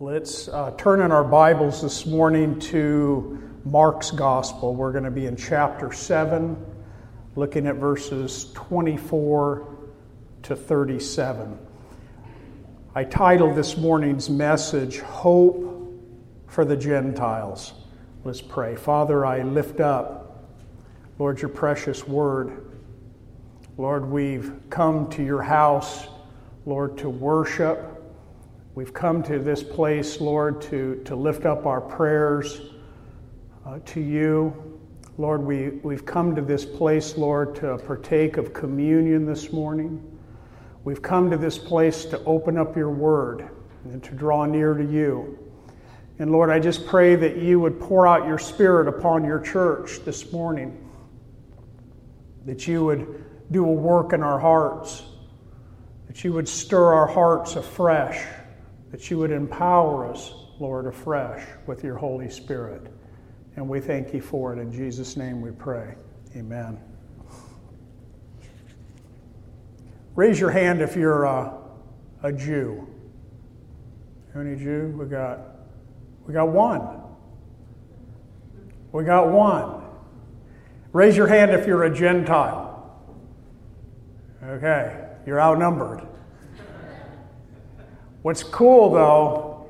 Let's uh, turn in our Bibles this morning to Mark's Gospel. We're going to be in chapter 7, looking at verses 24 to 37. I titled this morning's message, Hope for the Gentiles. Let's pray. Father, I lift up, Lord, your precious word. Lord, we've come to your house, Lord, to worship We've come to this place, Lord, to, to lift up our prayers uh, to you. Lord, we, we've come to this place, Lord, to partake of communion this morning. We've come to this place to open up your word and to draw near to you. And Lord, I just pray that you would pour out your spirit upon your church this morning, that you would do a work in our hearts, that you would stir our hearts afresh that you would empower us, Lord, afresh with your Holy Spirit. And we thank you for it. In Jesus' name we pray. Amen. Raise your hand if you're a, a Jew. Any Jew? We got we got one. We got one. Raise your hand if you're a Gentile. Okay, you're outnumbered. What's cool, though,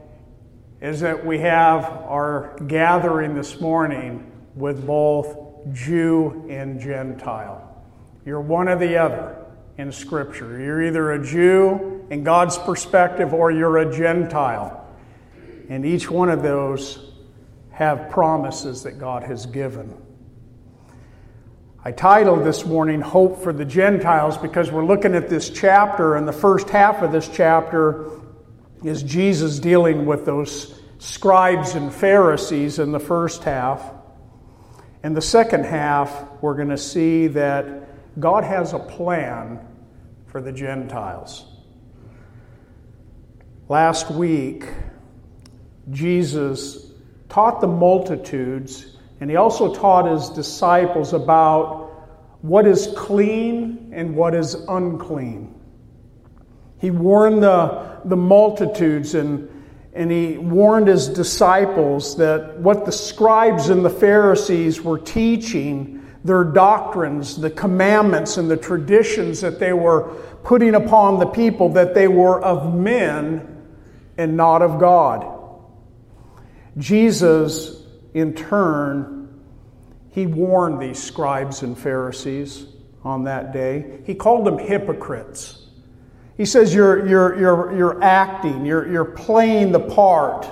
is that we have our gathering this morning with both Jew and Gentile. You're one or the other in Scripture. You're either a Jew in God's perspective or you're a Gentile. And each one of those have promises that God has given. I titled this morning Hope for the Gentiles because we're looking at this chapter, and the first half of this chapter is Jesus dealing with those scribes and Pharisees in the first half. In the second half, we're going to see that God has a plan for the Gentiles. Last week, Jesus taught the multitudes, and he also taught his disciples about what is clean and what is unclean. He warned the the multitudes and, and he warned his disciples that what the scribes and the Pharisees were teaching, their doctrines, the commandments, and the traditions that they were putting upon the people, that they were of men and not of God. Jesus, in turn, he warned these scribes and Pharisees on that day. He called them hypocrites. He says you're, you're, you're, you're acting, you're, you're playing the part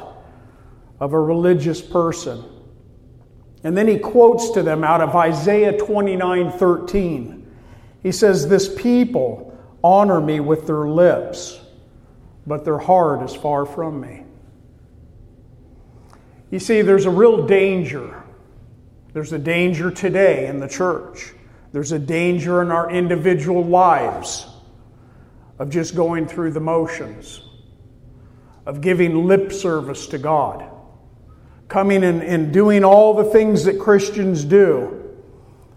of a religious person. And then he quotes to them out of Isaiah 29 13. He says, This people honor me with their lips, but their heart is far from me. You see, there's a real danger. There's a danger today in the church. There's a danger in our individual lives of just going through the motions, of giving lip service to God, coming and, and doing all the things that Christians do,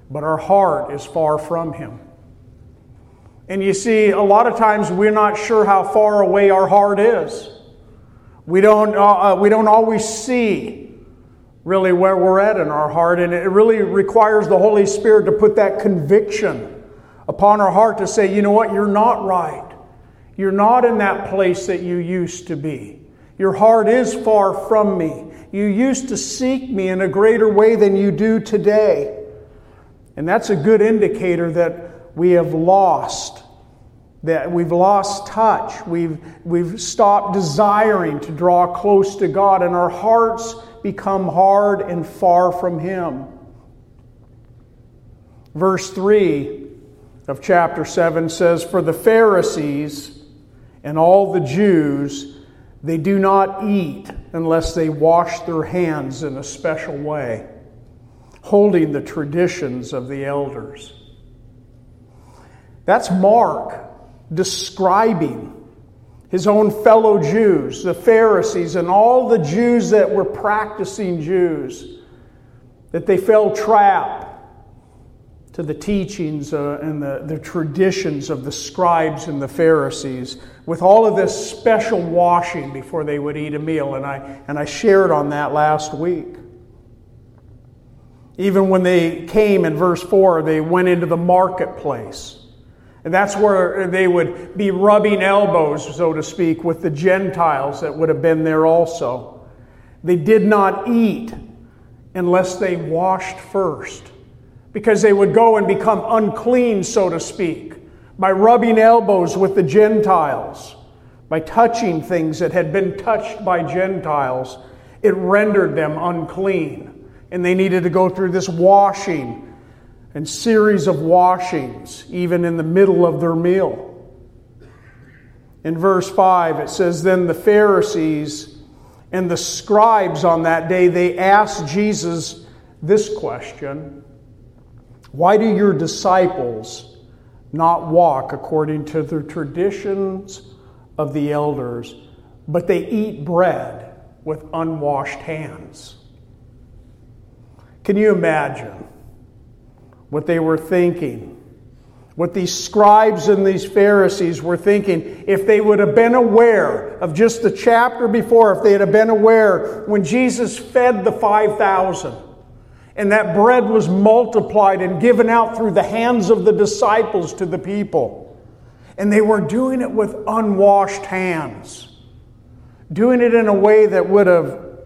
but our heart is far from Him. And you see, a lot of times we're not sure how far away our heart is. We don't, uh, uh we don't always see really where we're at in our heart, and it really requires the Holy Spirit to put that conviction upon our heart to say, you know what, you're not right. You're not in that place that you used to be. Your heart is far from me. You used to seek me in a greater way than you do today. And that's a good indicator that we have lost, that we've lost touch. We've, we've stopped desiring to draw close to God, and our hearts become hard and far from Him. Verse 3 of chapter 7 says, For the Pharisees, and all the Jews, they do not eat unless they wash their hands in a special way, holding the traditions of the elders. That's Mark describing his own fellow Jews, the Pharisees, and all the Jews that were practicing Jews, that they fell trap to the teachings uh, and the, the traditions of the scribes and the Pharisees. With all of this special washing before they would eat a meal. And I, and I shared on that last week. Even when they came in verse 4, they went into the marketplace. And that's where they would be rubbing elbows, so to speak, with the Gentiles that would have been there also. They did not eat unless they washed first, because they would go and become unclean, so to speak by rubbing elbows with the Gentiles, by touching things that had been touched by Gentiles, it rendered them unclean. And they needed to go through this washing and series of washings, even in the middle of their meal. In verse 5, it says, Then the Pharisees and the scribes on that day, they asked Jesus this question Why do your disciples not walk according to the traditions of the elders, but they eat bread with unwashed hands. Can you imagine what they were thinking? What these scribes and these Pharisees were thinking if they would have been aware of just the chapter before, if they had been aware when Jesus fed the 5,000 and that bread was multiplied and given out through the hands of the disciples to the people. And they were doing it with unwashed hands, doing it in a way that would have,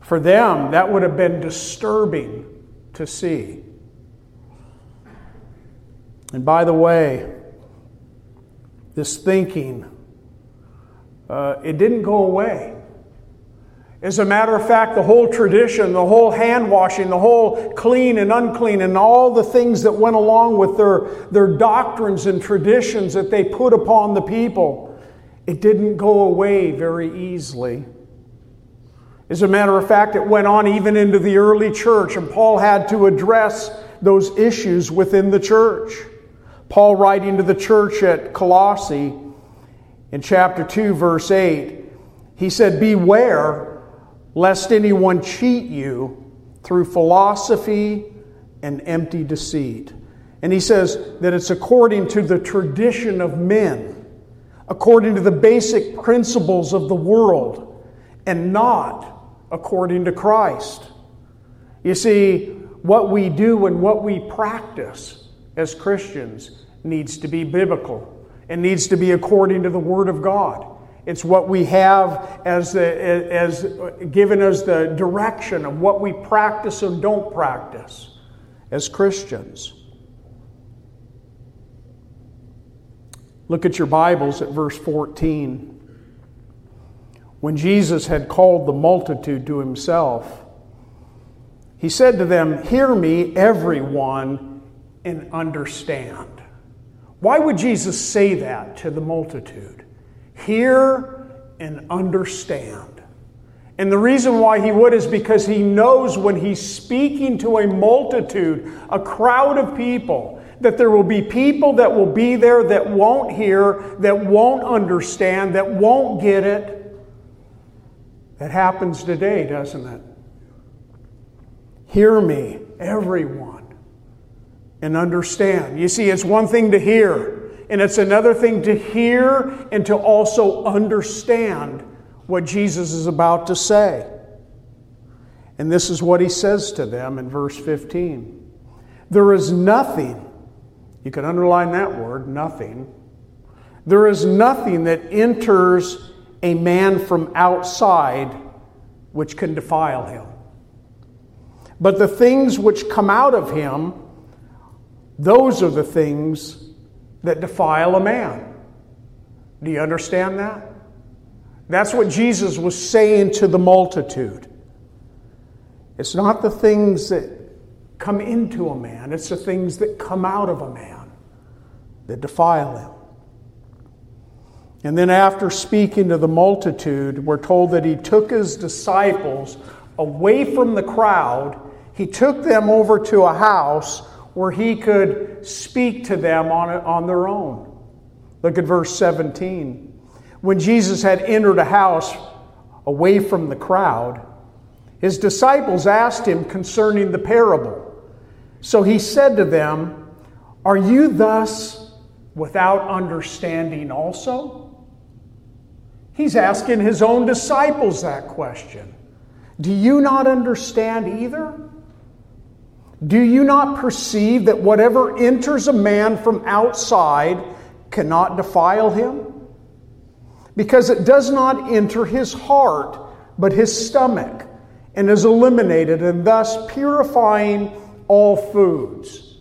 for them, that would have been disturbing to see. And by the way, this thinking, uh, it didn't go away. As a matter of fact, the whole tradition, the whole hand washing, the whole clean and unclean, and all the things that went along with their, their doctrines and traditions that they put upon the people, it didn't go away very easily. As a matter of fact, it went on even into the early church, and Paul had to address those issues within the church. Paul, writing to the church at Colossae in chapter 2, verse 8, he said, Beware lest anyone cheat you through philosophy and empty deceit. And he says that it's according to the tradition of men, according to the basic principles of the world, and not according to Christ. You see, what we do and what we practice as Christians needs to be biblical and needs to be according to the Word of God. It's what we have as, as given us the direction of what we practice and don't practice as Christians. Look at your Bibles at verse 14. When Jesus had called the multitude to himself, he said to them, Hear me, everyone, and understand. Why would Jesus say that to the multitude? Hear and understand. And the reason why he would is because he knows when he's speaking to a multitude, a crowd of people, that there will be people that will be there that won't hear, that won't understand, that won't get it. That happens today, doesn't it? Hear me, everyone, and understand. You see, it's one thing to hear. And it's another thing to hear and to also understand what Jesus is about to say. And this is what he says to them in verse 15 There is nothing, you can underline that word, nothing. There is nothing that enters a man from outside which can defile him. But the things which come out of him, those are the things that defile a man. Do you understand that? That's what Jesus was saying to the multitude. It's not the things that come into a man, it's the things that come out of a man that defile him. And then, after speaking to the multitude, we're told that he took his disciples away from the crowd. He took them over to a house where he could speak to them on, on their own. Look at verse 17. When Jesus had entered a house away from the crowd, his disciples asked him concerning the parable. So he said to them, Are you thus without understanding also? He's asking his own disciples that question. Do you not understand either? Do you not perceive that whatever enters a man from outside cannot defile him? Because it does not enter his heart, but his stomach, and is eliminated, and thus purifying all foods.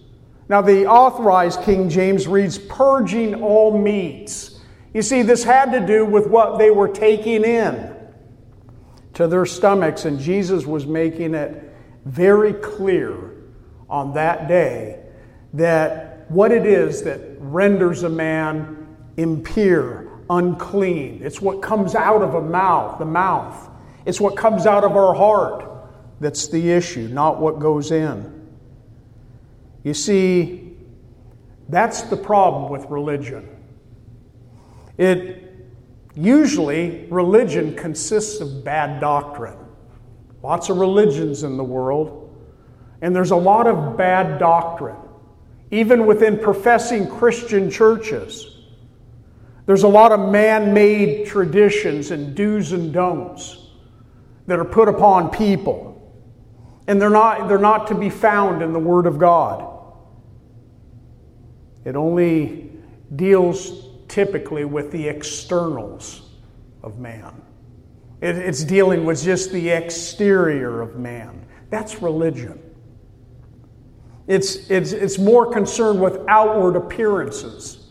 Now, the authorized King James reads, purging all meats. You see, this had to do with what they were taking in to their stomachs, and Jesus was making it very clear on that day that what it is that renders a man impure, unclean. It's what comes out of a mouth, the mouth. It's what comes out of our heart that's the issue, not what goes in. You see, that's the problem with religion. It usually religion consists of bad doctrine. Lots of religions in the world and there's a lot of bad doctrine, even within professing Christian churches. There's a lot of man made traditions and do's and don'ts that are put upon people. And they're not, they're not to be found in the Word of God. It only deals typically with the externals of man, it, it's dealing with just the exterior of man. That's religion. It's, it's, it's more concerned with outward appearances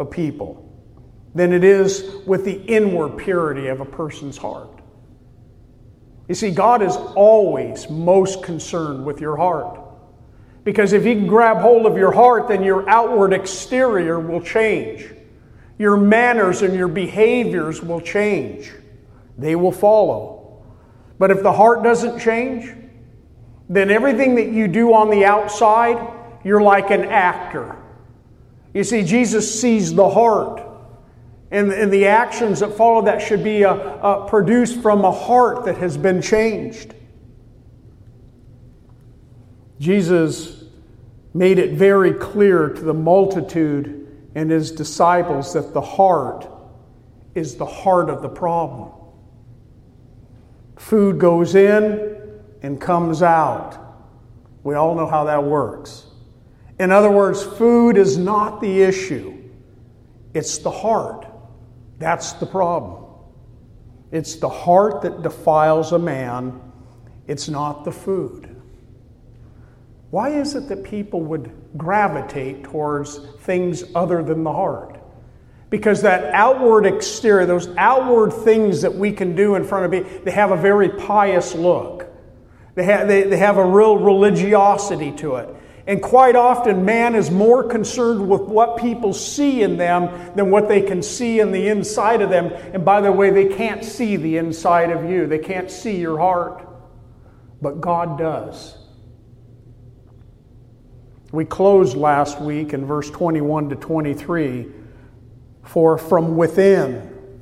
of people than it is with the inward purity of a person's heart. You see, God is always most concerned with your heart. Because if He can grab hold of your heart, then your outward exterior will change. Your manners and your behaviors will change. They will follow. But if the heart doesn't change, then everything that you do on the outside, you're like an actor. You see, Jesus sees the heart. And, and the actions that follow that should be uh, uh, produced from a heart that has been changed. Jesus made it very clear to the multitude and his disciples that the heart is the heart of the problem. Food goes in, and comes out. We all know how that works. In other words, food is not the issue, it's the heart. That's the problem. It's the heart that defiles a man, it's not the food. Why is it that people would gravitate towards things other than the heart? Because that outward exterior, those outward things that we can do in front of people, they have a very pious look. They have, they, they have a real religiosity to it. And quite often, man is more concerned with what people see in them than what they can see in the inside of them. And by the way, they can't see the inside of you, they can't see your heart. But God does. We closed last week in verse 21 to 23 For from within,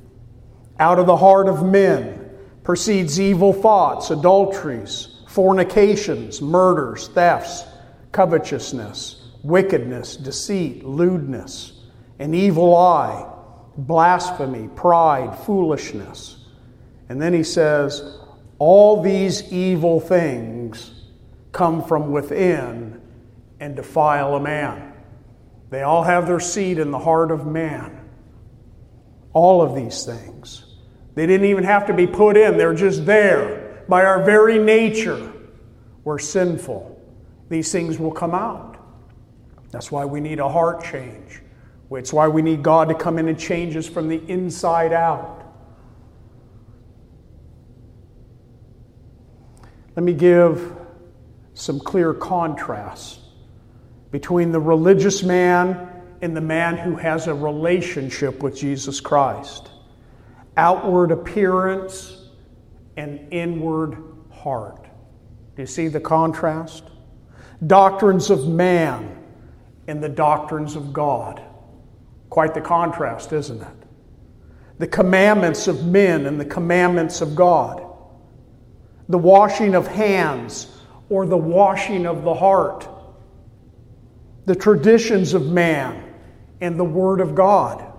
out of the heart of men, proceeds evil thoughts, adulteries fornications, murders, thefts, covetousness, wickedness, deceit, lewdness, an evil eye, blasphemy, pride, foolishness. And then he says, All these evil things come from within and defile a man. They all have their seed in the heart of man. All of these things. They didn't even have to be put in, they're just there by our very nature, we're sinful. These things will come out. That's why we need a heart change. It's why we need God to come in and change us from the inside out. Let me give some clear contrasts between the religious man and the man who has a relationship with Jesus Christ. Outward appearance and inward heart. Do you see the contrast? Doctrines of man and the doctrines of God. Quite the contrast, isn't it? The commandments of men and the commandments of God. The washing of hands or the washing of the heart. The traditions of man and the Word of God.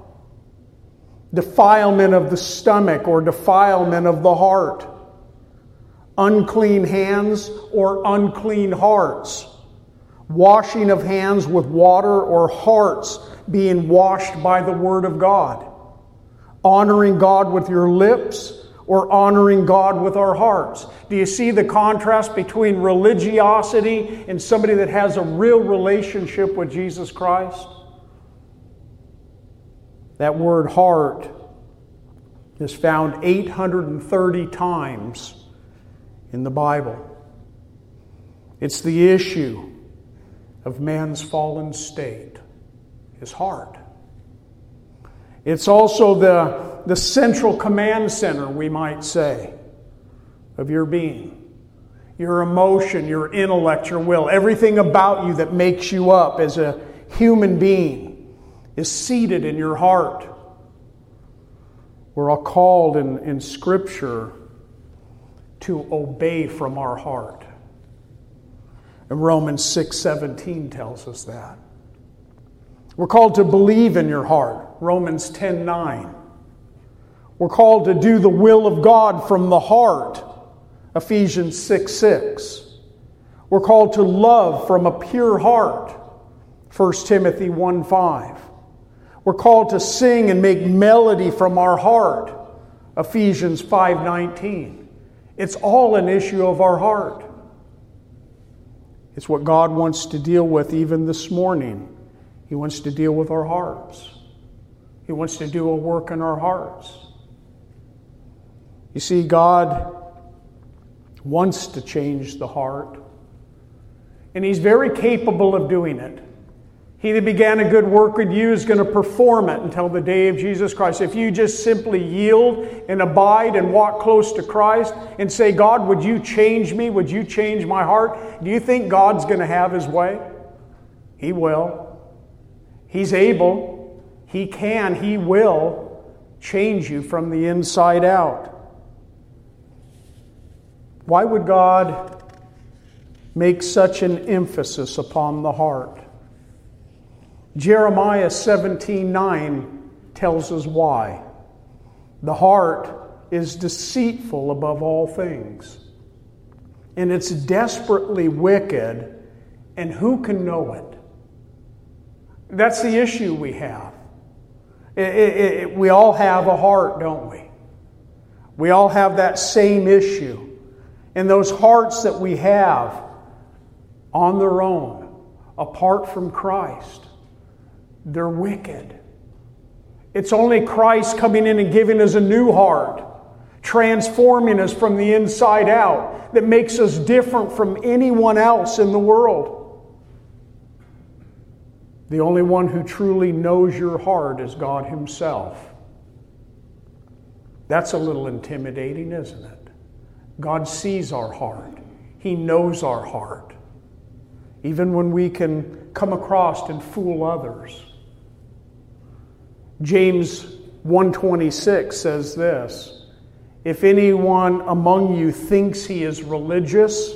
Defilement of the stomach or defilement of the heart, unclean hands or unclean hearts, washing of hands with water or hearts being washed by the Word of God, honoring God with your lips or honoring God with our hearts. Do you see the contrast between religiosity and somebody that has a real relationship with Jesus Christ? That word heart is found 830 times in the Bible. It's the issue of man's fallen state, his heart. It's also the, the central command center, we might say, of your being. Your emotion, your intellect, your will, everything about you that makes you up as a human being is seated in your heart. We're all called in, in Scripture to obey from our heart. And Romans 6 17 tells us that. We're called to believe in your heart. Romans 10 9. We're called to do the will of God from the heart. Ephesians 6 6. We're called to love from a pure heart. 1 Timothy 1 5. We're called to sing and make melody from our heart. Ephesians 5:19. It's all an issue of our heart. It's what God wants to deal with even this morning. He wants to deal with our hearts. He wants to do a work in our hearts. You see, God wants to change the heart, and He's very capable of doing it. He that began a good work with you is going to perform it until the day of Jesus Christ. If you just simply yield and abide and walk close to Christ and say, God, would you change me? Would you change my heart? Do you think God's going to have his way? He will. He's able. He can. He will change you from the inside out. Why would God make such an emphasis upon the heart? Jeremiah 17:9 tells us why. The heart is deceitful above all things, and it's desperately wicked, and who can know it? That's the issue we have. It, it, it, we all have a heart, don't we? We all have that same issue. And those hearts that we have on their own, apart from Christ, they're wicked. It's only Christ coming in and giving us a new heart, transforming us from the inside out, that makes us different from anyone else in the world. The only one who truly knows your heart is God Himself. That's a little intimidating, isn't it? God sees our heart, He knows our heart. Even when we can come across and fool others. James 126 says this If anyone among you thinks he is religious,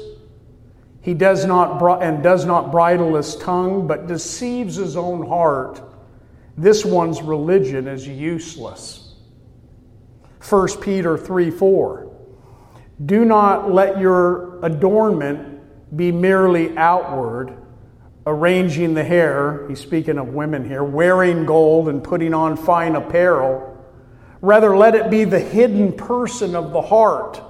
he does not and does not bridle his tongue, but deceives his own heart, this one's religion is useless. 1 Peter 3 4. Do not let your adornment be merely outward arranging the hair, he's speaking of women here, wearing gold and putting on fine apparel. Rather, let it be the hidden person of the heart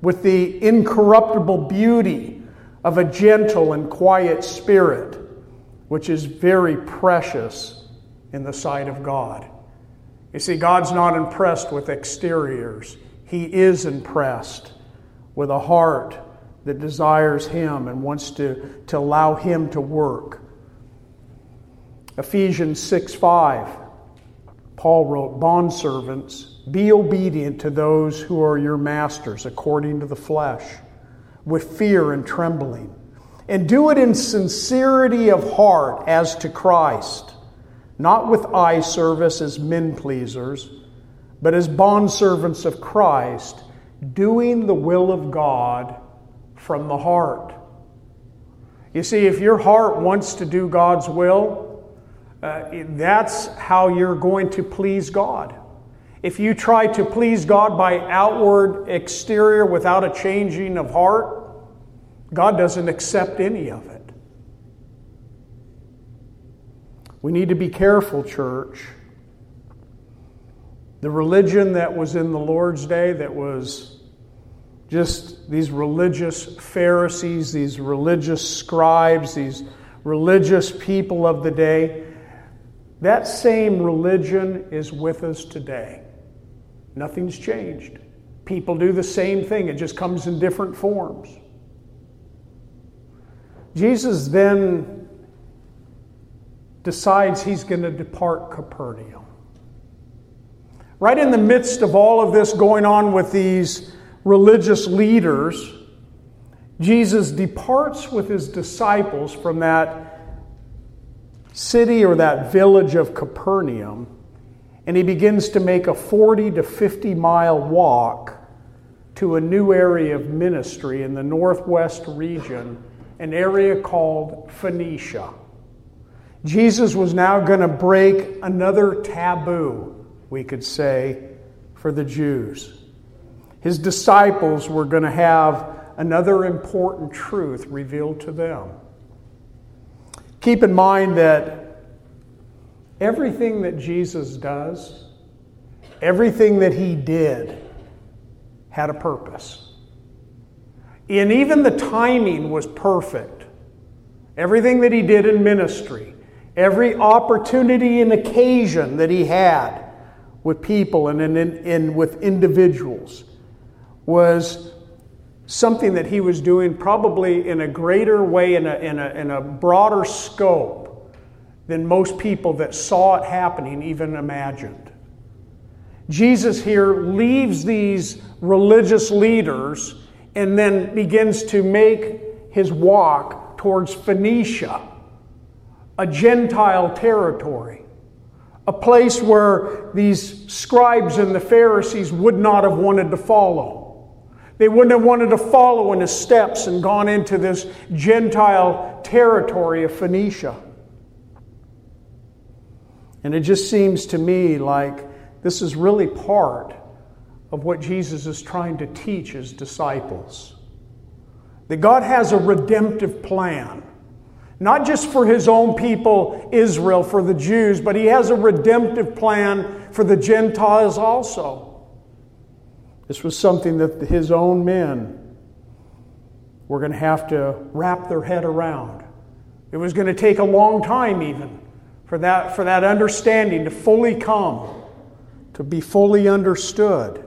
with the incorruptible beauty of a gentle and quiet spirit, which is very precious in the sight of God. You see, God's not impressed with exteriors, He is impressed with a heart that desires Him and wants to, to allow Him to work. Ephesians 6 5, Paul wrote, Bondservants, be obedient to those who are your masters according to the flesh, with fear and trembling. And do it in sincerity of heart as to Christ, not with eye service as men pleasers, but as bondservants of Christ, doing the will of God from the heart. You see, if your heart wants to do God's will, uh, that's how you're going to please God. if you try to please God by outward exterior without a changing of heart, God doesn't accept any of it. We need to be careful, church. The religion that was in the Lord's day, that was just these religious Pharisees, these religious scribes, these religious people of the day, that same religion is with us today. Nothing's changed. People do the same thing, it just comes in different forms. Jesus then decides he's going to depart Capernaum. Right in the midst of all of this going on with these religious leaders, Jesus departs with his disciples from that city or that village of Capernaum and he begins to make a 40 to 50 mile walk to a new area of ministry in the northwest region, an area called Phoenicia. Jesus was now going to break another taboo, we could say, for the Jews. His disciples were going to have another important truth revealed to them. Keep in mind that Everything that Jesus does, everything that he did, had a purpose. And even the timing was perfect. Everything that he did in ministry, every opportunity and occasion that he had with people and, with individuals was something that he was doing probably in a greater way, in a, in a, in a broader scope than most people that saw it happening even imagined. Jesus here leaves these religious leaders and then begins to make his walk towards Phoenicia, a Gentile territory, a place where these scribes and the Pharisees would not have wanted to follow. They wouldn't have wanted to follow in his steps and gone into this Gentile territory of Phoenicia. And it just seems to me like this is really part of what Jesus is trying to teach his disciples. That God has a redemptive plan, not just for his own people, Israel, for the Jews, but he has a redemptive plan for the Gentiles also. This was something that his own men were going to have to wrap their head around. It was going to take a long time, even for that, for that understanding to fully come, to be fully understood.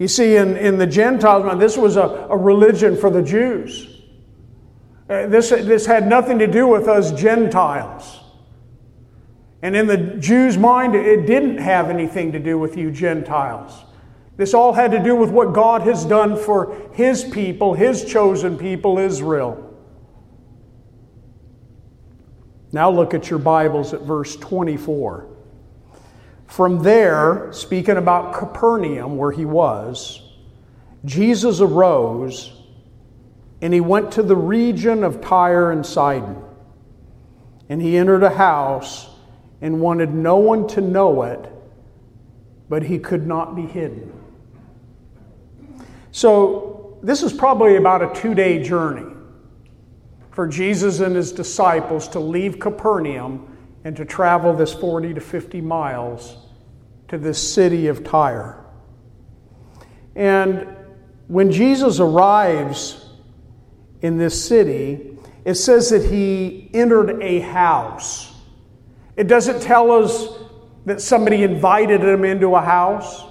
You see, in, in the Gentiles, mind, this was a, a religion for the Jews. Uh, this, this had nothing to do with us Gentiles. And in the Jews' mind, it didn't have anything to do with you Gentiles. This all had to do with what God has done for His people, His chosen people, Israel. Now look at your Bibles at verse 24. From there, speaking about Capernaum, where he was, Jesus arose and he went to the region of Tyre and Sidon. And he entered a house and wanted no one to know it, but he could not be hidden. So, this is probably about a two day journey for Jesus and his disciples to leave Capernaum and to travel this 40 to 50 miles to this city of Tyre. And when Jesus arrives in this city, it says that he entered a house. It doesn't tell us that somebody invited him into a house.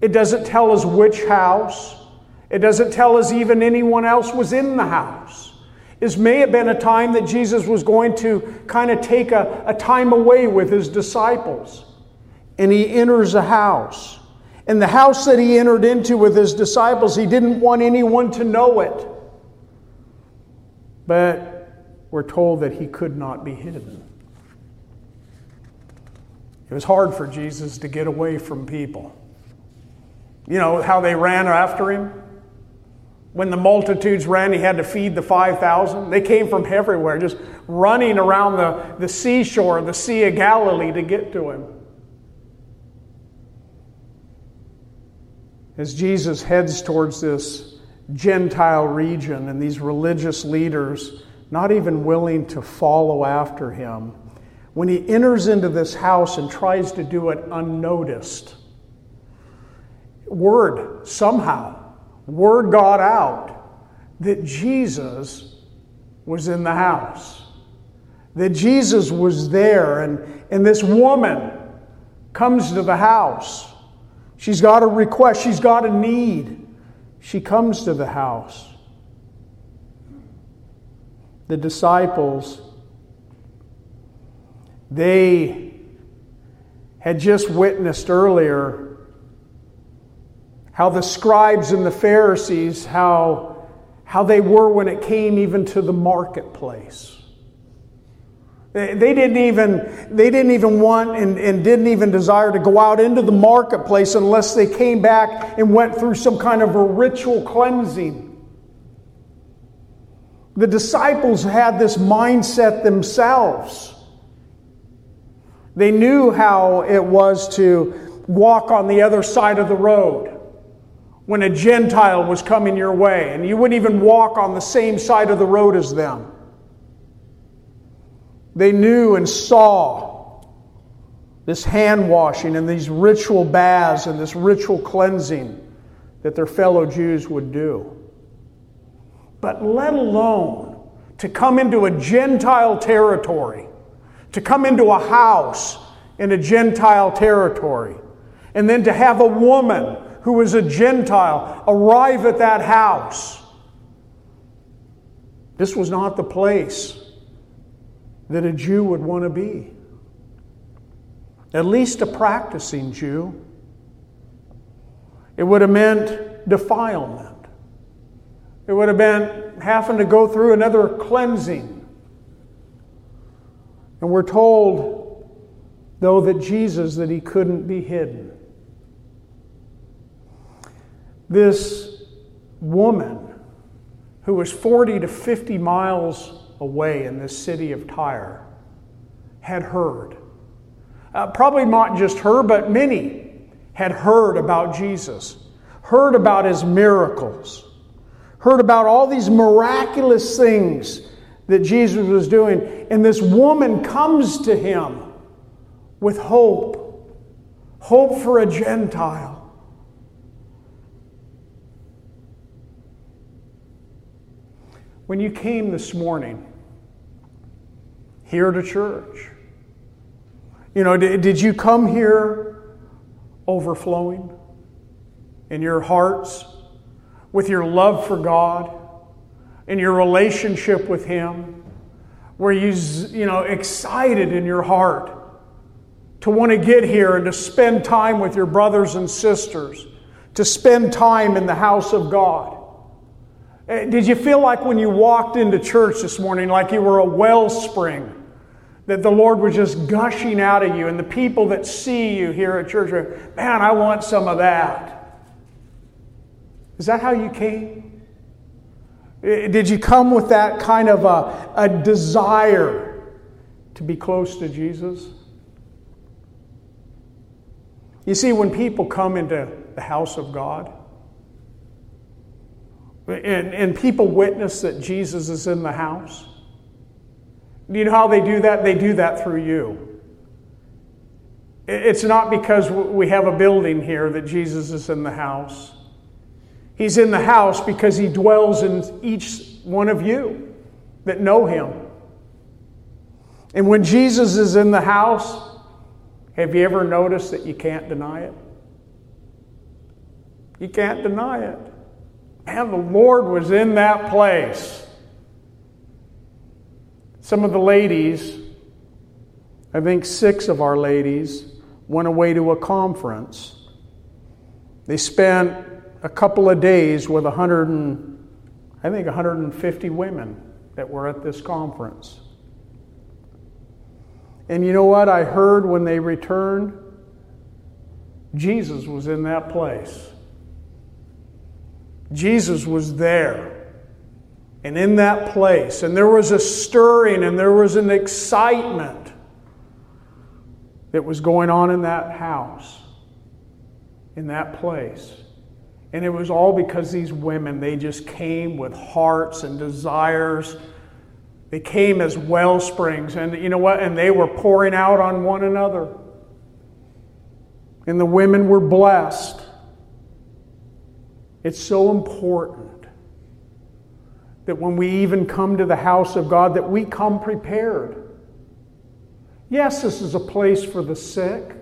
It doesn't tell us which house. It doesn't tell us even anyone else was in the house. This may have been a time that Jesus was going to kind of take a, a time away with his disciples. And he enters a house. And the house that he entered into with his disciples, he didn't want anyone to know it. But we're told that he could not be hidden. It was hard for Jesus to get away from people. You know how they ran after him? when the multitudes ran, he had to feed the 5,000. They came from everywhere, just running around the, the seashore, the Sea of Galilee to get to him. as Jesus heads towards this Gentile region and these religious leaders not even willing to follow after him, when he enters into this house and tries to do it unnoticed, word somehow, word got out that Jesus was in the house, that Jesus was there, and, and this woman comes to the house. She's got a request, she's got a need. She comes to the house. The disciples, they had just witnessed earlier how the scribes and the Pharisees, how, how they were when it came even to the marketplace. They, didn't even, they didn't even want and, and didn't even desire to go out into the marketplace unless they came back and went through some kind of a ritual cleansing. The disciples had this mindset themselves. They knew how it was to walk on the other side of the road when a Gentile was coming your way, and you wouldn't even walk on the same side of the road as them. They knew and saw this hand washing and these ritual baths and this ritual cleansing that their fellow Jews would do. But let alone to come into a Gentile territory, to come into a house in a Gentile territory, and then to have a woman who was a Gentile, arrive at that house. This was not the place that a Jew would want to be. At least a practicing Jew. It would have meant defilement. It would have been having to go through another cleansing. And we're told, though, that Jesus, that he couldn't be hidden this woman who was 40 to 50 miles away in this city of Tyre had heard. Uh, probably not just her, but many had heard about Jesus, heard about his miracles, heard about all these miraculous things that Jesus was doing. And this woman comes to him with hope hope for a Gentile when you came this morning here to church? You know, did, did you come here overflowing in your hearts with your love for God, in your relationship with Him? Were you, you know, excited in your heart to want to get here and to spend time with your brothers and sisters, to spend time in the house of God? Eh, did you feel like when you walked into church this morning, like you were a wellspring, that the Lord was just gushing out of you, and the people that see you here at church are, man, I want some of that? Is that how you came? Eh, did you come with that kind of a, a desire to be close to Jesus? You see, when people come into the house of God, and, and people witness that Jesus is in the house. You know how they do that? They do that through you. It's not because we have a building here that Jesus is in the house. He's in the house because he dwells in each one of you that know him. And when Jesus is in the house, have you ever noticed that you can't deny it? You can't deny it. And the Lord was in that place. Some of the ladies, I think six of our ladies, went away to a conference. They spent a couple of days with 100 and, I think 150 women that were at this conference. And you know what I heard when they returned? Jesus was in that place. Jesus was there and in that place, and there was a stirring and there was an excitement that was going on in that house, in that place. And it was all because these women, they just came with hearts and desires. They came as well springs. And you know what? And they were pouring out on one another. And the women were blessed. It's so important that when we even come to the house of God that we come prepared. Yes, this is a place for the sick.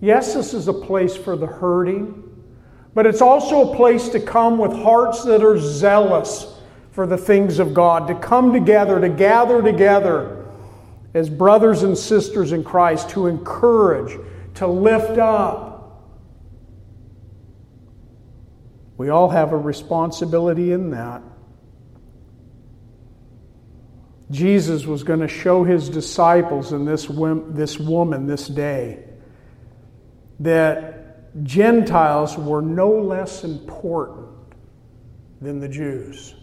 Yes, this is a place for the hurting. But it's also a place to come with hearts that are zealous for the things of God, to come together, to gather together as brothers and sisters in Christ, to encourage, to lift up. We all have a responsibility in that. Jesus was going to show his disciples and this, this woman this day that Gentiles were no less important than the Jews.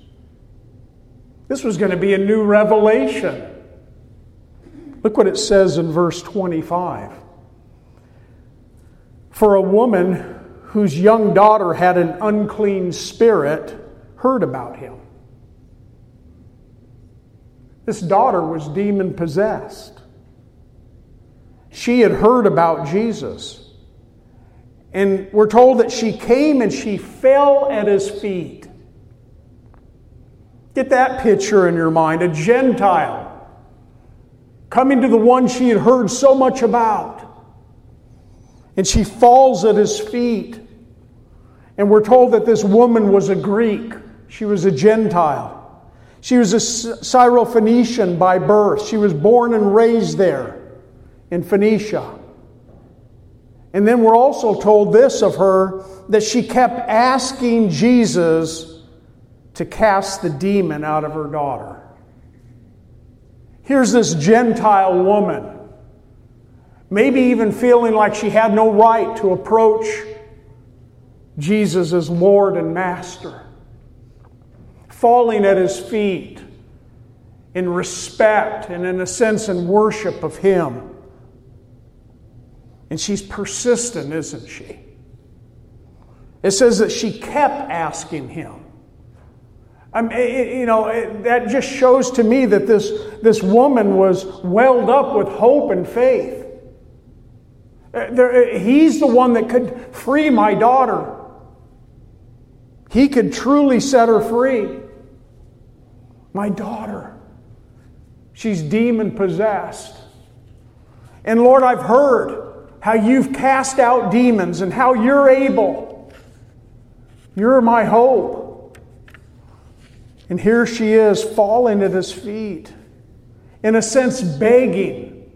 This was going to be a new revelation. Look what it says in verse 25. For a woman whose young daughter had an unclean spirit heard about him. This daughter was demon possessed. She had heard about Jesus. And we're told that she came and she fell at his feet. Get that picture in your mind a Gentile coming to the one she had heard so much about. And she falls at his feet. And we're told that this woman was a Greek, she was a Gentile. She was a Syrophoenician by birth. She was born and raised there in Phoenicia. And then we're also told this of her that she kept asking Jesus to cast the demon out of her daughter. Here's this Gentile woman, maybe even feeling like she had no right to approach Jesus as Lord and Master, falling at his feet in respect and, in a sense, in worship of Him. And she's persistent, isn't she? It says that she kept asking him. I mean, you know, that just shows to me that this, this woman was welled up with hope and faith. Uh, uh, he's the one that could free my daughter. He could truly set her free. My daughter, she's demon possessed. And Lord, I've heard how you've cast out demons and how you're able. You're my hope. And here she is falling at his feet, in a sense, begging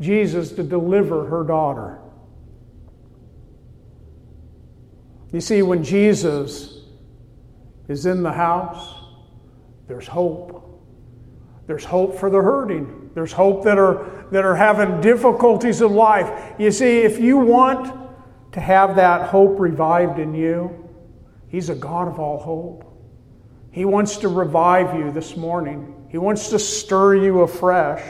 Jesus to deliver her daughter. You see, when Jesus is in the house, there's hope. There's hope for the hurting. There's hope that are, that are having difficulties in life. You see, if you want to have that hope revived in you, He's a God of all hope. He wants to revive you this morning, He wants to stir you afresh.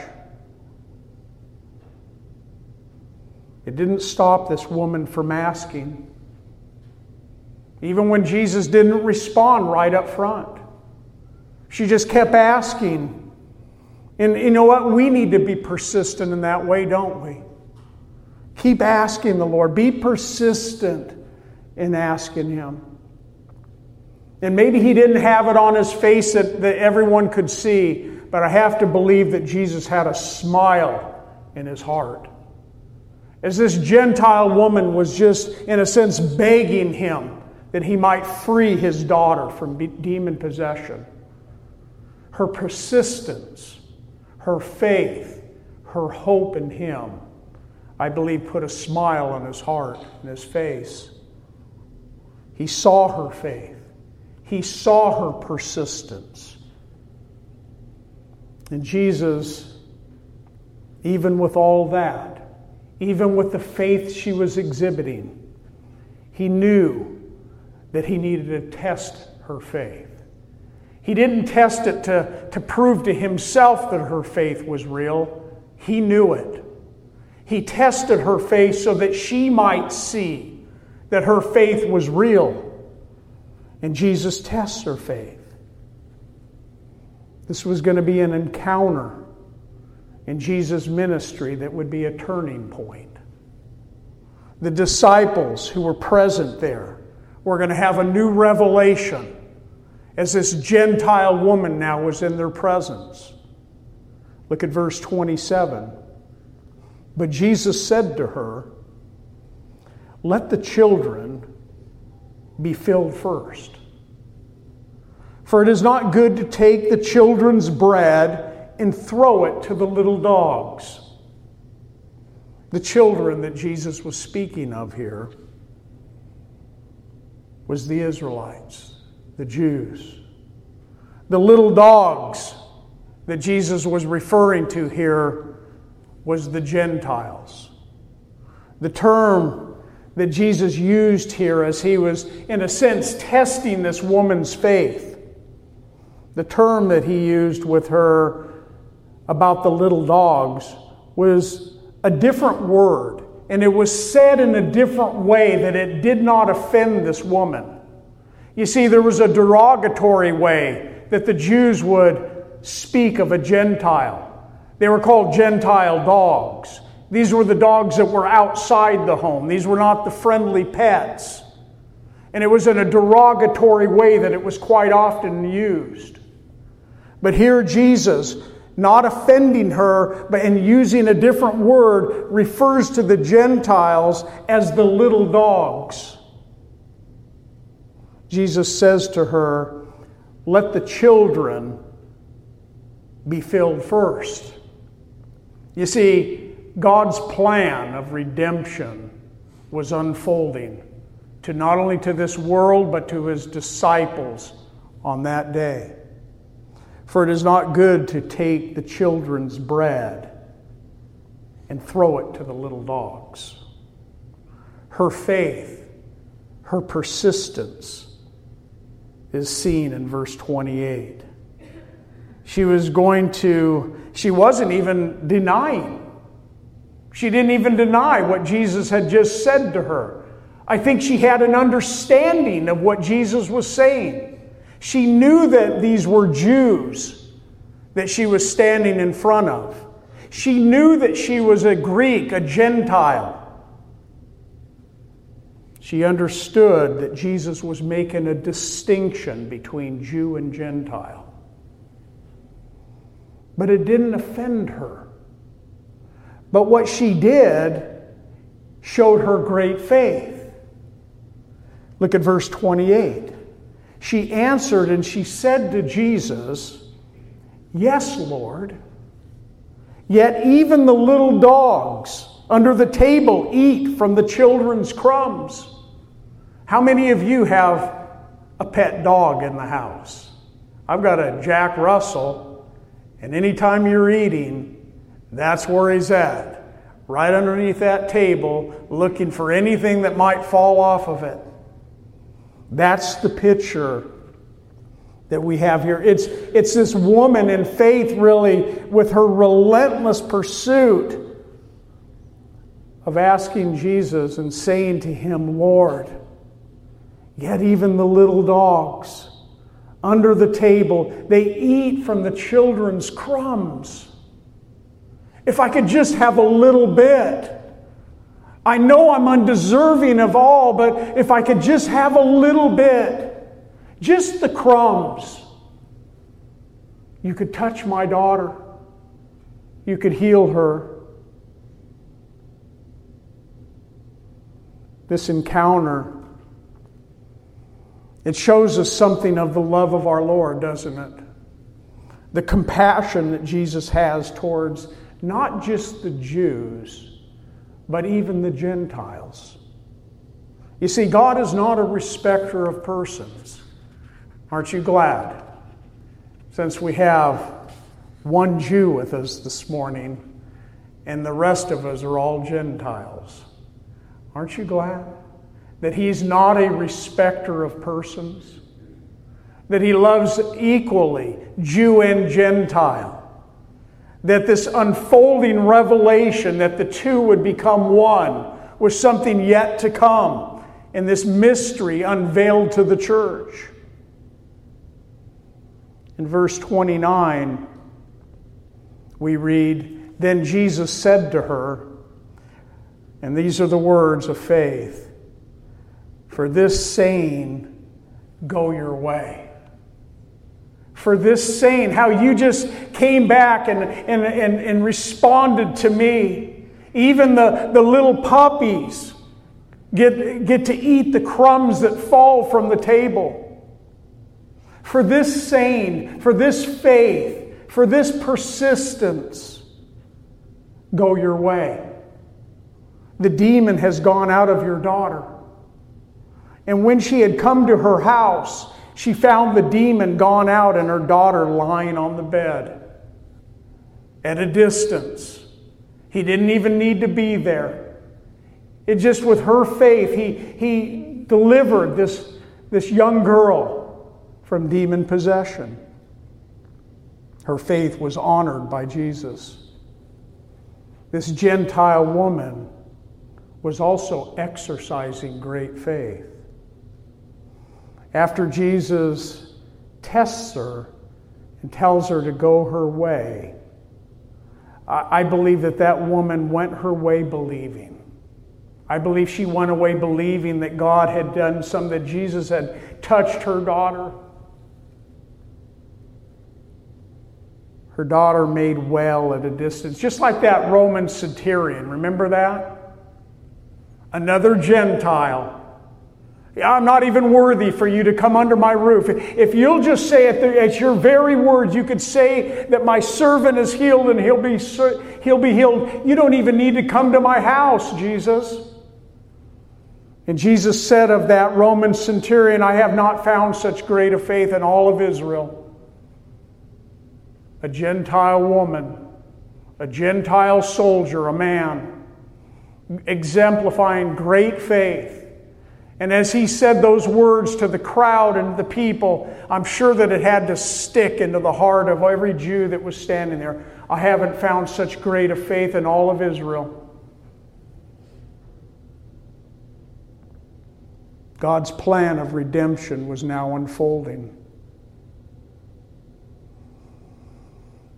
It didn't stop this woman from asking. Even when Jesus didn't respond right up front, she just kept asking. And you know what? We need to be persistent in that way, don't we? Keep asking the Lord. Be persistent in asking Him. And maybe He didn't have it on His face that, that everyone could see, but I have to believe that Jesus had a smile in His heart. As this Gentile woman was just, in a sense, begging Him that He might free His daughter from demon possession. Her persistence her faith, her hope in Him, I believe put a smile on his heart and his face. He saw her faith, he saw her persistence. And Jesus, even with all that, even with the faith she was exhibiting, he knew that he needed to test her faith. He didn't test it to, to prove to himself that her faith was real, he knew it. He tested her faith so that she might see that her faith was real. And Jesus tests her faith. This was going to be an encounter in Jesus' ministry that would be a turning point. The disciples who were present there were going to have a new revelation as this Gentile woman now was in their presence. Look at verse 27. But Jesus said to her, Let the children be filled first. For it is not good to take the children's bread and throw it to the little dogs. The children that Jesus was speaking of here was the Israelites, the Jews. The little dogs that Jesus was referring to here was the Gentiles. The term that Jesus used here as he was, in a sense, testing this woman's faith, the term that he used with her about the little dogs was a different word, and it was said in a different way that it did not offend this woman. You see, there was a derogatory way that the Jews would speak of a Gentile. They were called Gentile dogs. These were the dogs that were outside the home, these were not the friendly pets. And it was in a derogatory way that it was quite often used. But here, Jesus, not offending her, but in using a different word, refers to the Gentiles as the little dogs. Jesus says to her, Let the children be filled first. You see, God's plan of redemption was unfolding to not only to this world but to his disciples on that day. For it is not good to take the children's bread and throw it to the little dogs. Her faith, her persistence is seen in verse 28. She was going to, she wasn't even denying. She didn't even deny what Jesus had just said to her. I think she had an understanding of what Jesus was saying. She knew that these were Jews that she was standing in front of. She knew that she was a Greek, a Gentile. She understood that Jesus was making a distinction between Jew and Gentile. But it didn't offend her. But what she did showed her great faith. Look at verse 28. She answered and she said to Jesus, Yes, Lord. Yet even the little dogs under the table eat from the children's crumbs. How many of you have a pet dog in the house? I've got a Jack Russell and anytime you're eating, that's where he's at, right underneath that table, looking for anything that might fall off of it. That's the picture that we have here. It's, it's this woman in faith, really, with her relentless pursuit of asking Jesus and saying to him, Lord, yet even the little dogs under the table. They eat from the children's crumbs. If I could just have a little bit. I know I'm undeserving of all, but if I could just have a little bit, just the crumbs, you could touch my daughter, you could heal her. This encounter it shows us something of the love of our Lord, doesn't it? The compassion that Jesus has towards not just the Jews, but even the Gentiles. You see, God is not a respecter of persons. Aren't you glad? Since we have one Jew with us this morning, and the rest of us are all Gentiles. Aren't you glad? that He's not a respecter of persons, that He loves equally Jew and Gentile, that this unfolding revelation that the two would become one was something yet to come in this mystery unveiled to the church. In verse 29, we read, Then Jesus said to her, and these are the words of faith For this saying, go your way. For this saying, how you just came back and, and, and, and responded to me. Even the, the little puppies get, get to eat the crumbs that fall from the table. For this saying, for this faith, for this persistence, go your way. The demon has gone out of your daughter. And when she had come to her house, she found the demon gone out and her daughter lying on the bed at a distance. He didn't even need to be there. It just with her faith, he, he delivered this, this young girl from demon possession. Her faith was honored by Jesus. This Gentile woman was also exercising great faith. After Jesus tests her and tells her to go her way, I believe that that woman went her way believing. I believe she went away believing that God had done some, that Jesus had touched her daughter. Her daughter made well at a distance, just like that Roman centurion. Remember that? Another Gentile. I'm not even worthy for you to come under my roof. If you'll just say it at your very words, you could say that my servant is healed and he'll be, he'll be healed. You don't even need to come to my house, Jesus. And Jesus said of that Roman centurion, I have not found such great a faith in all of Israel. A Gentile woman, a Gentile soldier, a man, exemplifying great faith. And as he said those words to the crowd and the people, I'm sure that it had to stick into the heart of every Jew that was standing there. I haven't found such great a faith in all of Israel. God's plan of redemption was now unfolding.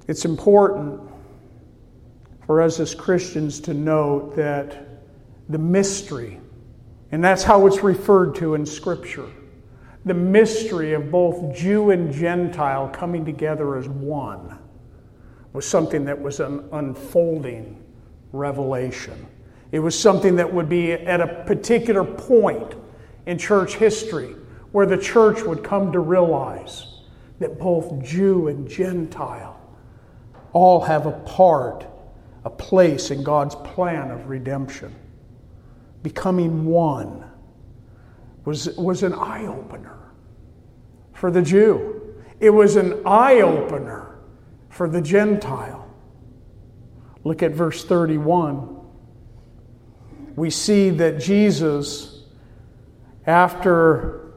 It's important for us as Christians to note that the mystery, and that's how it's referred to in Scripture, the mystery of both Jew and Gentile coming together as one was something that was an unfolding revelation. It was something that would be at a particular point in church history where the church would come to realize that both Jew and Gentile all have a part, a place in God's plan of redemption. Becoming one was, was an eye opener for the Jew, it was an eye opener for the Gentile. Look at verse 31. We see that Jesus after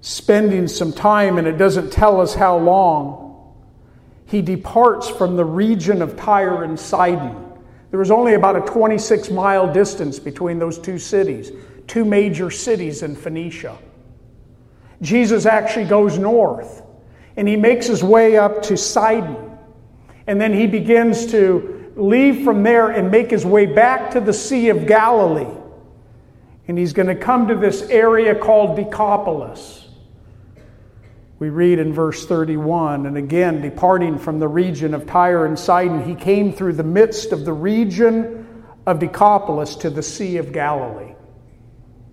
spending some time, and it doesn't tell us how long, he departs from the region of Tyre and Sidon. There was only about a 26 mile distance between those two cities, two major cities in Phoenicia. Jesus actually goes north and he makes his way up to Sidon. And then he begins to leave from there and make his way back to the Sea of Galilee. And he's going to come to this area called Decapolis. We read in verse 31 and again, departing from the region of Tyre and Sidon, he came through the midst of the region of Decapolis to the Sea of Galilee.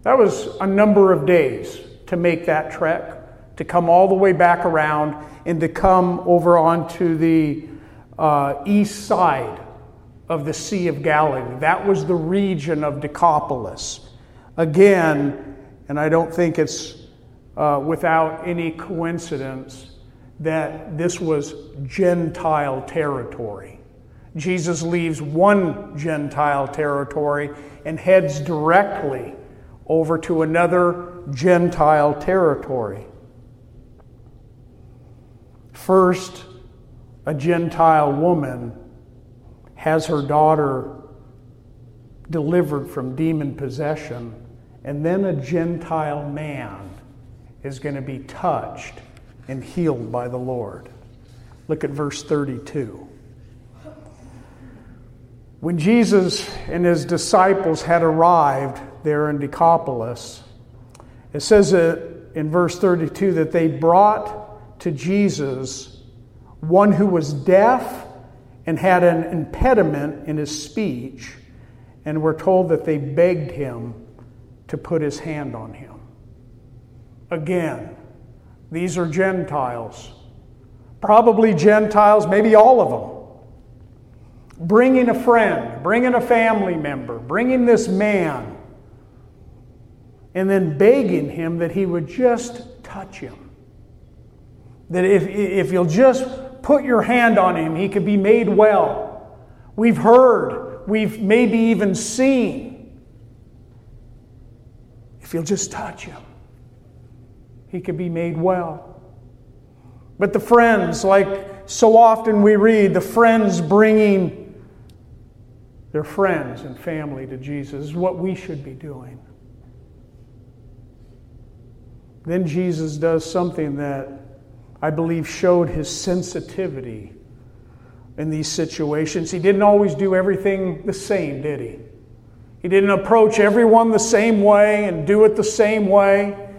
That was a number of days to make that trek, to come all the way back around and to come over onto the uh, east side of the Sea of Galilee. That was the region of Decapolis again, and I don't think it's uh, without any coincidence that this was Gentile territory. Jesus leaves one Gentile territory and heads directly over to another Gentile territory. First, a Gentile woman has her daughter delivered from demon possession and then a Gentile man is going to be touched and healed by the Lord. Look at verse 32. When Jesus and his disciples had arrived there in Decapolis, it says in verse 32 that they brought to Jesus one who was deaf and had an impediment in his speech, and were told that they begged him to put his hand on him. Again, these are Gentiles. Probably Gentiles, maybe all of them. Bringing a friend, bringing a family member, bringing this man, and then begging him that he would just touch him. That if, if you'll just put your hand on him, he could be made well. We've heard, we've maybe even seen. If you'll just touch him, he could be made well. But the friends, like so often we read, the friends bringing their friends and family to Jesus is what we should be doing. Then Jesus does something that I believe showed his sensitivity in these situations. He didn't always do everything the same, did he? He didn't approach everyone the same way and do it the same way.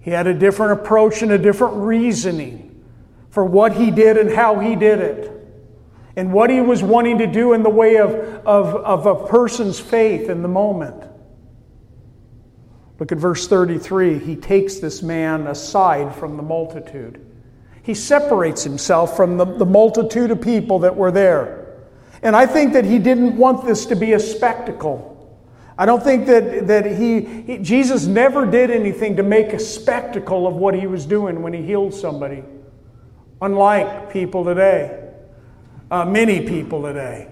He had a different approach and a different reasoning for what he did and how he did it, and what he was wanting to do in the way of, of, of a person's faith in the moment. Look at verse 33. He takes this man aside from the multitude. He separates himself from the, the multitude of people that were there. And I think that he didn't want this to be a spectacle. I don't think that, that he, he, Jesus never did anything to make a spectacle of what he was doing when he healed somebody. Unlike people today, uh, many people today,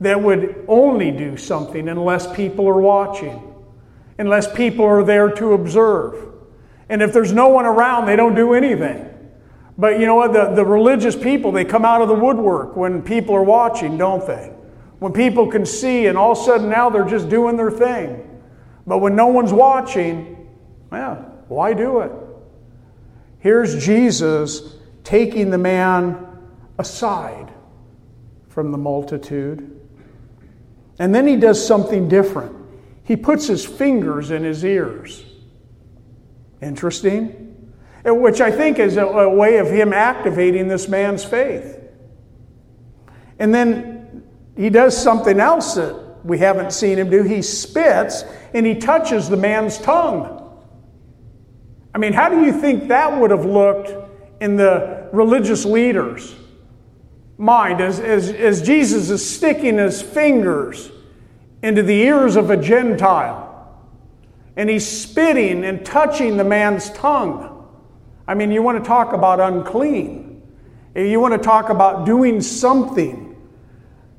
that would only do something unless people are watching, unless people are there to observe. And if there's no one around, they don't do anything. But you know what? The, the religious people, they come out of the woodwork when people are watching, don't they? When people can see, and all of a sudden now they're just doing their thing. But when no one's watching, yeah, why do it? Here's Jesus taking the man aside from the multitude. And then he does something different. He puts his fingers in his ears. Interesting. Which I think is a, way of him activating this man's faith. And then he does something else that we haven't seen him do. He spits and he touches the man's tongue. I mean, how do you think that would have looked in the religious leaders' mind as, as, as Jesus is sticking his fingers into the ears of a Gentile and he's spitting and touching the man's tongue? I mean, you want to talk about unclean. You want to talk about doing something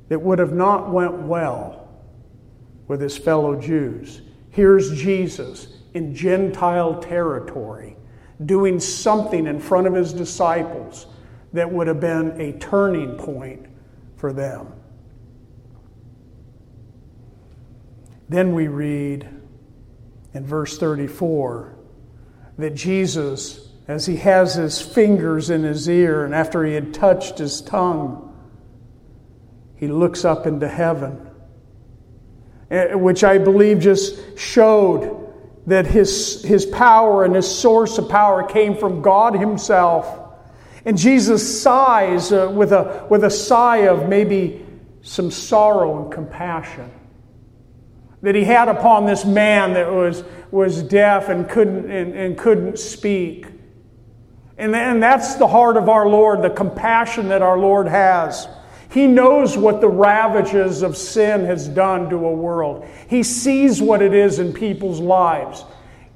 that would have not went well with his fellow Jews. Here's Jesus in Gentile territory doing something in front of his disciples that would have been a turning point for them. Then we read in verse 34 that Jesus, as he has his fingers in his ear and after he had touched his tongue, he looks up into heaven, eh, which I believe just showed that his, his power and his source of power came from God Himself. And Jesus sighs uh, with, a, with a sigh of maybe some sorrow and compassion that he had upon this man that was, was deaf and couldn't, and, and couldn't speak. And, and that's the heart of our Lord, the compassion that our Lord has. He knows what the ravages of sin has done to a world. He sees what it is in people's lives.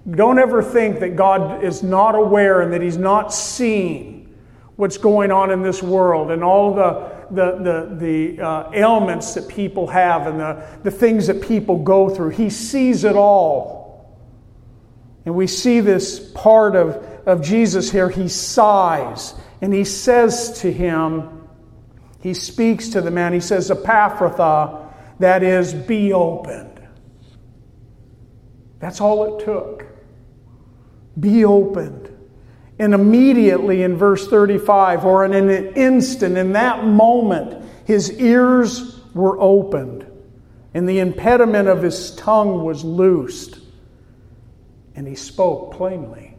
Don't ever think that God is not aware and that He's not seeing what's going on in this world and all the, the, the, the uh, ailments that people have and the, the things that people go through. He sees it all. And we see this part of, of Jesus here. He sighs and he says to him, he speaks to the man. He says, Ephphatha, that is, be opened. That's all it took. Be opened. And immediately in verse 35, or in an instant, in that moment, his ears were opened, and the impediment of his tongue was loosed, and he spoke plainly.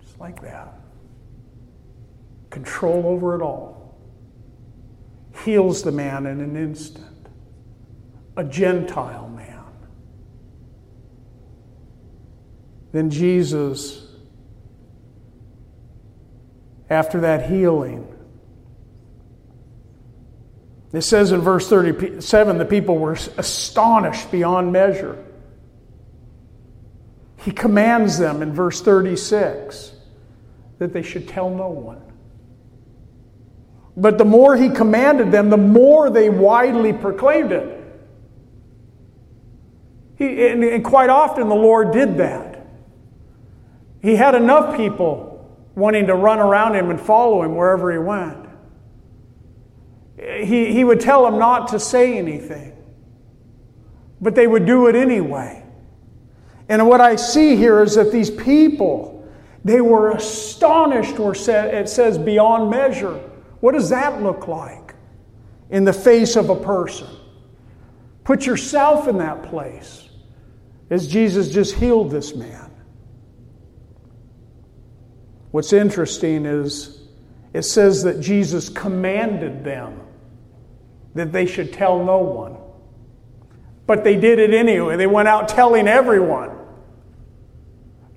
Just like that. Control over it all. Heals the man in an instant. A Gentile man. Then Jesus after that healing. It says in verse 37 the people were astonished beyond measure. He commands them in verse 36 that they should tell no one. But the more he commanded them, the more they widely proclaimed it. He, and, and quite often the Lord did that. He had enough people wanting to run around him and follow him wherever he went. He, he would tell them not to say anything, but they would do it anyway. And what I see here is that these people, they were astonished, or it says beyond measure. What does that look like in the face of a person? Put yourself in that place as Jesus just healed this man. What's interesting is it says that Jesus commanded them that they should tell no one. But they did it anyway. They went out telling everyone.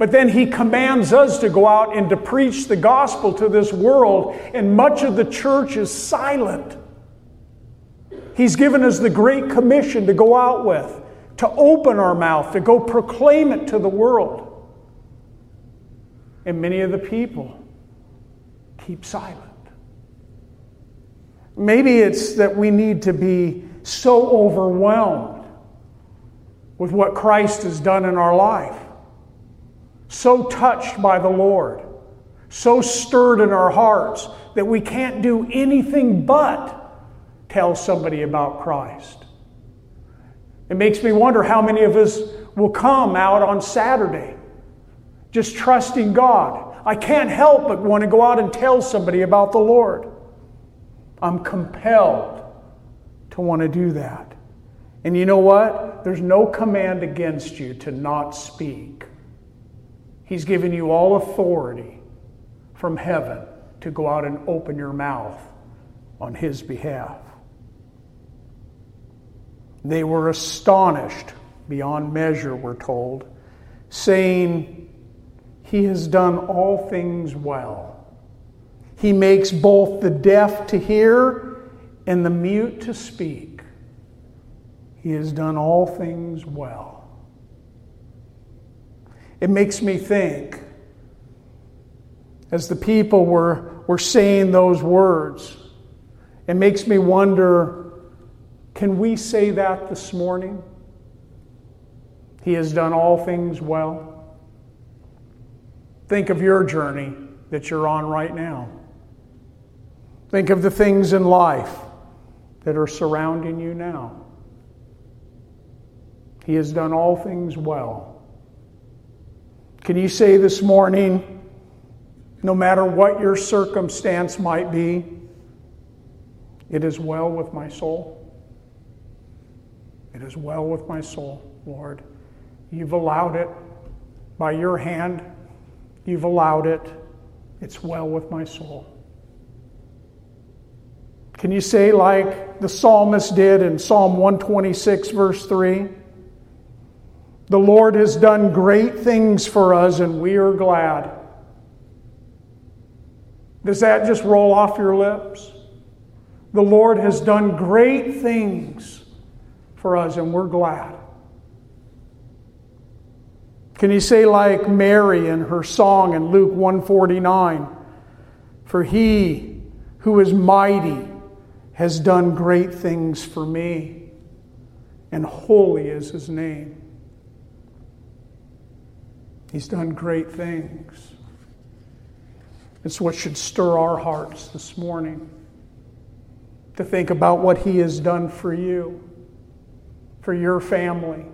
But then he commands us to go out and to preach the gospel to this world, and much of the church is silent. He's given us the great commission to go out with, to open our mouth, to go proclaim it to the world. And many of the people keep silent. Maybe it's that we need to be so overwhelmed with what Christ has done in our life, so touched by the Lord, so stirred in our hearts that we can't do anything but tell somebody about Christ. It makes me wonder how many of us will come out on Saturday just trusting God. I can't help but want to go out and tell somebody about the Lord. I'm compelled to want to do that. And you know what? There's no command against you to not speak. He's given you all authority from heaven to go out and open your mouth on His behalf. They were astonished beyond measure, we're told, saying, he has done all things well. He makes both the deaf to hear and the mute to speak. He has done all things well. It makes me think, as the people were, were saying those words, it makes me wonder can we say that this morning? He has done all things well. Think of your journey that you're on right now. Think of the things in life that are surrounding you now. He has done all things well. Can you say this morning, no matter what your circumstance might be, it is well with my soul? It is well with my soul, Lord. You've allowed it by your hand You've allowed it. It's well with my soul. Can you say, like the psalmist did in Psalm 126, verse 3? The Lord has done great things for us, and we are glad. Does that just roll off your lips? The Lord has done great things for us, and we're glad. Can you say like Mary in her song in Luke 149? For he who is mighty has done great things for me, and holy is his name. He's done great things. It's what should stir our hearts this morning to think about what he has done for you, for your family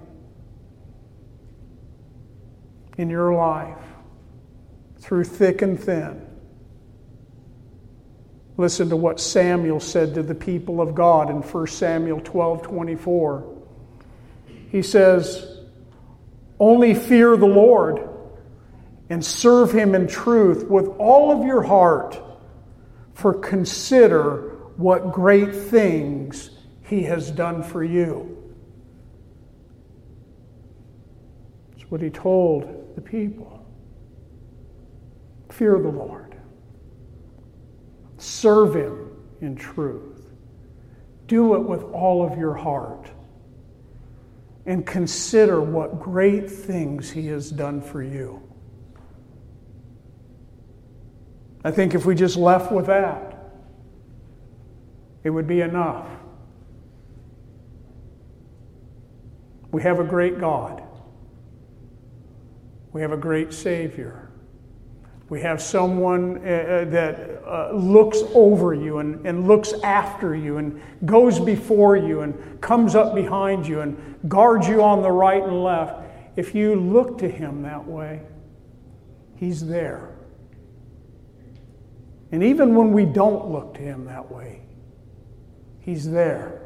in your life through thick and thin. Listen to what Samuel said to the people of God in 1 Samuel 12 24. He says, Only fear the Lord and serve him in truth with all of your heart, for consider what great things he has done for you. That's what he told the people. Fear the Lord. Serve him in truth. Do it with all of your heart. And consider what great things he has done for you. I think if we just left with that, it would be enough. We have a great God. We have a great Savior. We have someone uh, uh, that uh, looks over you and, and looks after you and goes before you and comes up behind you and guards you on the right and left. If you look to Him that way, He's there. And even when we don't look to Him that way, He's there.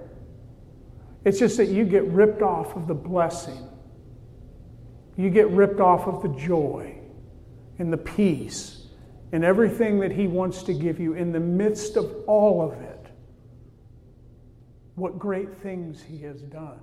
It's just that you get ripped off of the blessing, you get ripped off of the joy and the peace and everything that He wants to give you in the midst of all of it. What great things He has done.